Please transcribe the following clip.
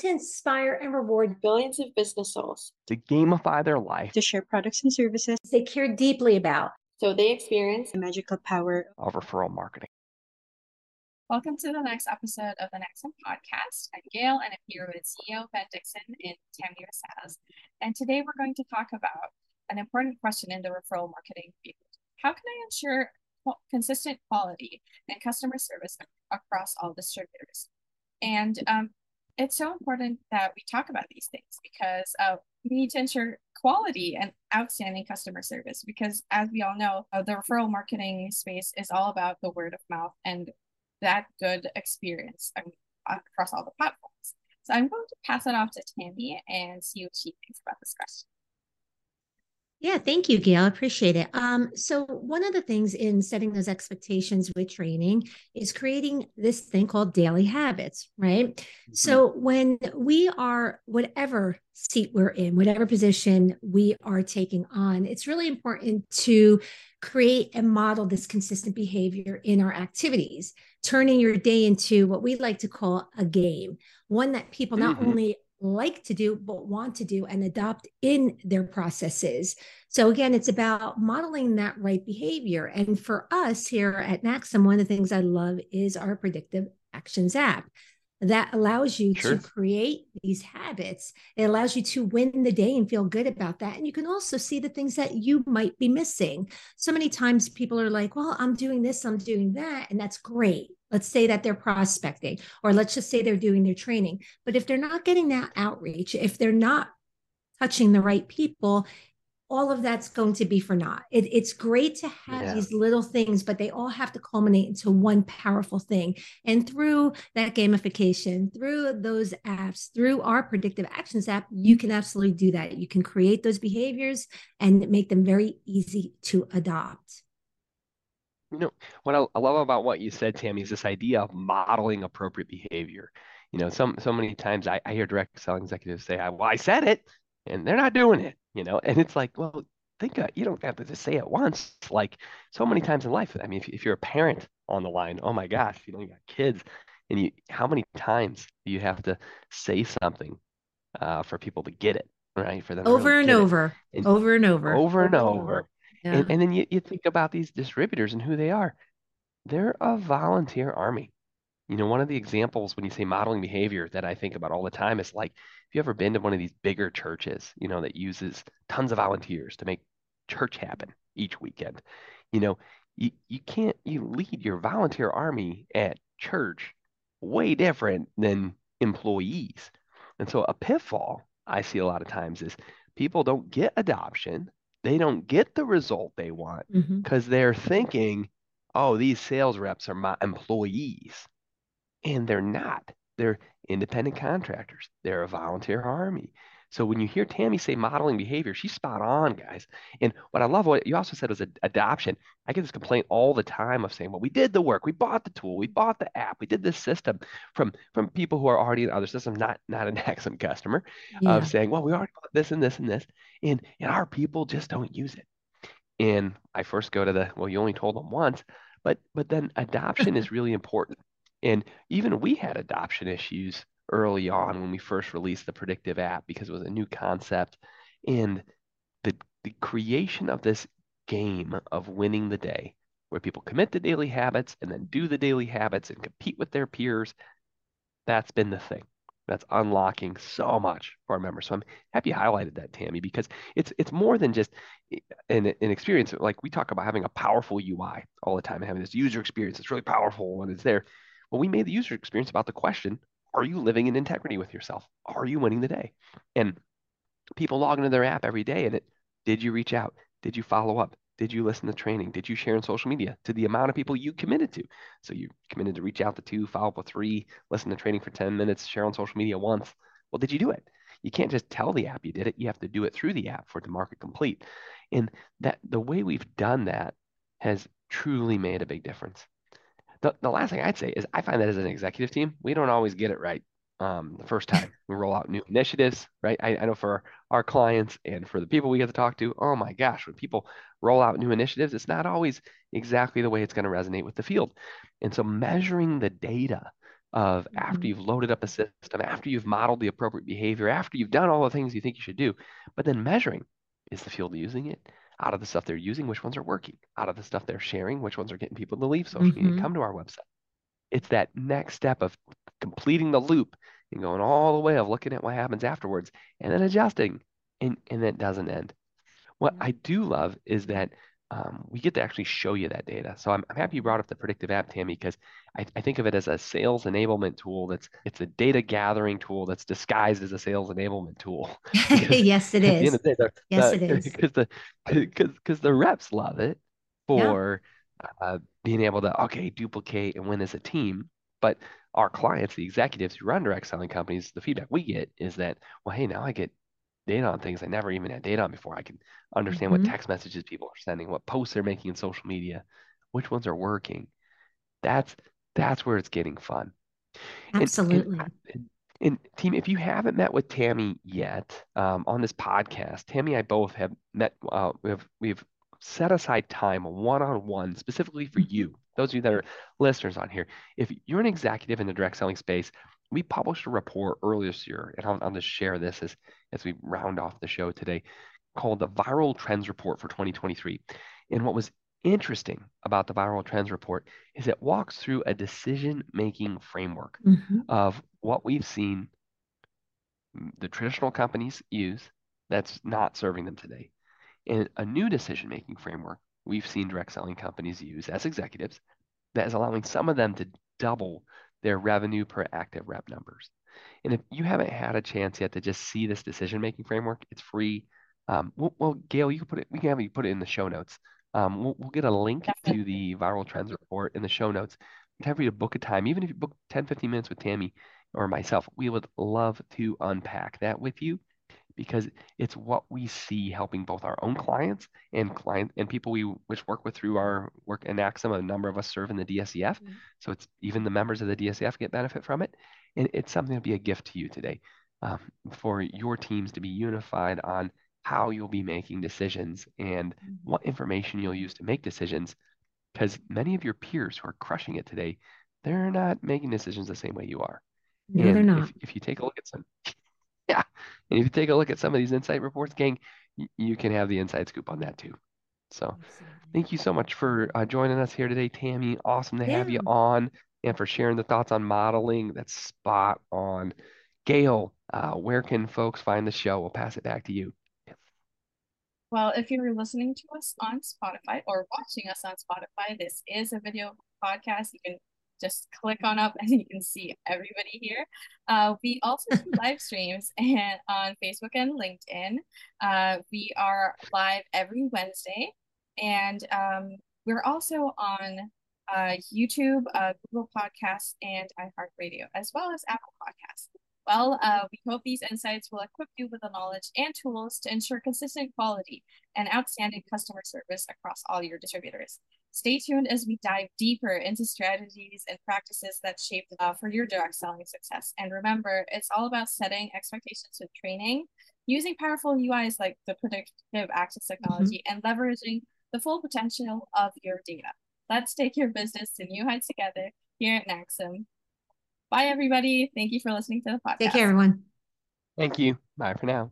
to inspire and reward billions of business souls to gamify their life, to share products and services they care deeply about, so they experience the magical power of referral marketing. Welcome to the next episode of the NaXum podcast. I'm Gaelle and I'm here with CEO Ben Dixon and Tammy Rosaz. And today we're going to talk about an important question in the referral marketing field. How can I ensure consistent quality and customer service across all distributors? And um, it's so important that we talk about these things because uh, we need to ensure quality and outstanding customer service because as we all know uh, the referral marketing space is all about the word of mouth and that good experience across all the platforms. So i'm going to pass it off to tammy and see what she thinks about this question yeah, thank you, Gaelle. I appreciate it. Um, so one of the things in setting those expectations with training is creating this thing called daily habits, right? Mm-hmm. So when we are whatever seat we're in, whatever position we are taking on, it's really important to create and model this consistent behavior in our activities, turning your day into what we like to call a game, one that people not mm-hmm. only like to do, but want to do and adopt in their processes. So, again, it's about modeling that right behavior. And for us here at NaXum, one of the things I love is our predictive actions app that allows you sure. to create these habits. It allows you to win the day and feel good about that. And you can also see the things that you might be missing. So many times people are like, well, I'm doing this, I'm doing that. And that's great. Let's say that they're prospecting, or let's just say they're doing their training. But if they're not getting that outreach, if they're not touching the right people, all of that's going to be for naught. It, it's great to have yeah. these little things, but they all have to culminate into one powerful thing. And through that gamification, through those apps, through our predictive actions app, you can absolutely do that. You can create those behaviors and make them very easy to adopt. You know, what I, love about what you said, Tammy, is this idea of modeling appropriate behavior. You know, some so many times I, I hear direct selling executives say, "Well, I said it," and they're not doing it. You know, and it's like, well, think uh, you don't have to just say it once. Like so many times in life. I mean, if, if you're a parent on the line, oh my gosh, you know, you got kids, and you how many times do you have to say something uh, for people to get it, right? For them over really and over, and over and over, over and over. Yeah. And, and then you, you think about these distributors and who they are. They're a volunteer army. You know, one of the examples when you say modeling behavior that I think about all the time is like, if you ever been to one of these bigger churches, you know, that uses tons of volunteers to make church happen each weekend, you know, you, you can't, you lead your volunteer army at church way different than employees. And so a pitfall I see a lot of times is people don't get adoption they don't get the result they want because mm-hmm. they're thinking, oh, these sales reps are my employees. And they're not. They're independent contractors. They're a volunteer army. So when you hear Tammy say modeling behavior, she's spot on, guys. And what I love, what you also said was adoption. I get this complaint all the time of saying, well, we did the work, we bought the tool, we bought the app, we did this system from from people who are already in other systems, not not an NaXum customer, yeah. of saying, well, we already bought this and this and this, and and our people just don't use it. And I first go to the, well, you only told them once, but but then adoption is really important. And even we had adoption issues early on when we first released the predictive app because it was a new concept. And the, the creation of this game of winning the day, where people commit to daily habits and then do the daily habits and compete with their peers, that's been the thing. That's unlocking so much for our members. So I'm happy you highlighted that, Tammy, because it's it's more than just eh, an, an experience. Like we talk about having a powerful UI all the time having this user experience. It's really powerful when it's there. Well, we made the user experience about the question are you living in integrity with yourself? Are you winning the day? And people log into their app every day and it, did you reach out? Did you follow up? Did you listen to training? Did you share on social media to the amount of people you committed to? So you committed to reach out to two, follow up with three, listen to training for 10 minutes, share on social media once. Well, did you do it? You can't just tell the app you did it. You have to do it through the app for it to mark it complete. And that the way we've done that has truly made a big difference the, the last thing I'd say is I find that as an executive team, we don't always get it right um, the first time we roll out new initiatives, right? I, I know for our clients and for the people we get to talk to, oh my gosh, when people roll out new initiatives, it's not always exactly the way it's going to resonate with the field. And so measuring the data of after Mhm. you've loaded up a system, after you've modeled the appropriate behavior, after you've done all the things you think you should do, but then measuring is the field using it? Out of the stuff they're using, which ones are working? Out of the stuff they're sharing, which ones are getting people to leave social media and Mhm. come to our website? It's that next step of completing the loop and going all the way of looking at what happens afterwards and then adjusting. And and it doesn't end. What I do love is that um, we get to actually show you that data. So I'm, I'm happy you brought up the predictive app, Tammy, because I, I think of it as a sales enablement tool. That's it's a data gathering tool that's disguised as a sales enablement tool. Yes, it at the end is. the Yes, the- it is. because the because the reps love it Yeah. for uh, being able to okay duplicate and win as a team. But our clients, the executives who run direct selling companies, the feedback we get is that well, hey, now I get data on things I never even had data on before. I can understand Mhm. what text messages people are sending, what posts they're making in social media, which ones are working. That's that's where it's getting fun. And- and- Absolutely. And, and team, if you haven't met with Tammy yet um, on this podcast, Tammy and I both have met. Uh, we have we've set aside time one on one specifically for Mhm. you. Those of you that are listeners on here, if you're an executive in the direct selling space, we published a report earlier this year, and I'll, I'll just share this as as we round off the show today, called the Viral Trends Report for 2023. And what was interesting about the Viral Trends Report is it walks through a decision making framework Mhm. of what we've seen the traditional companies use that's not serving them today. And a new decision making framework we've seen direct selling companies use as executives that is allowing some of them to double their revenue per active rep numbers. And if you haven't had a chance yet to just see this decision making framework, it's free. Um, well, well, Gaelle, you can put it. We can have you put it in the show notes. Um, we'll, we'll get a link to the viral trends report in the show notes. We'd have you to book a time, even if you book 10, 15 minutes with Tammy or myself. We would love to unpack that with you because it's what we see helping both our own clients and client and people we which work with through our work in Axim. A number of us serve in the DSEF, Mhm. so it's even the members of the DSEF get benefit from it, and it's something to be a gift to you today um, for your teams to be unified on how you'll be making decisions and what information you'll use to make decisions. Because many of your peers who are crushing it today, they're not making decisions the same way you are. No, they're not. if, if you take a look at some, yeah, and if you take a look at some of these insight reports, gang, y- you can have the inside scoop on that too. So thank you so much for uh, joining us here today, Tammy. Awesome to have you on and for sharing the thoughts on modeling. That's spot on. Gaelle, uh, where can folks find the show? We'll pass it back to you. Well, if you're listening to us on Spotify or watching us on Spotify, this is a video podcast. You can just click on up and you can see everybody here. Uh, we also do live streams and on Facebook and LinkedIn. Uh, we are live every Wednesday, and um, we're also on uh, YouTube, uh, Google Podcasts, and iHeartRadio, as well as Apple Podcasts. Well, uh, we hope these insights will equip you with the knowledge and tools to ensure consistent quality and outstanding customer service across all your distributors. Stay tuned as we dive deeper into strategies and practices that shape uh, for your direct selling success. And remember, it's all about setting expectations with training, using powerful UIs like the predictive actions technology, and leveraging the full potential of your data. Let's take your business to new heights together here at NaXum. Bye, everybody. Thank you for listening to the podcast. Take care, everyone. Thank you. Bye for now.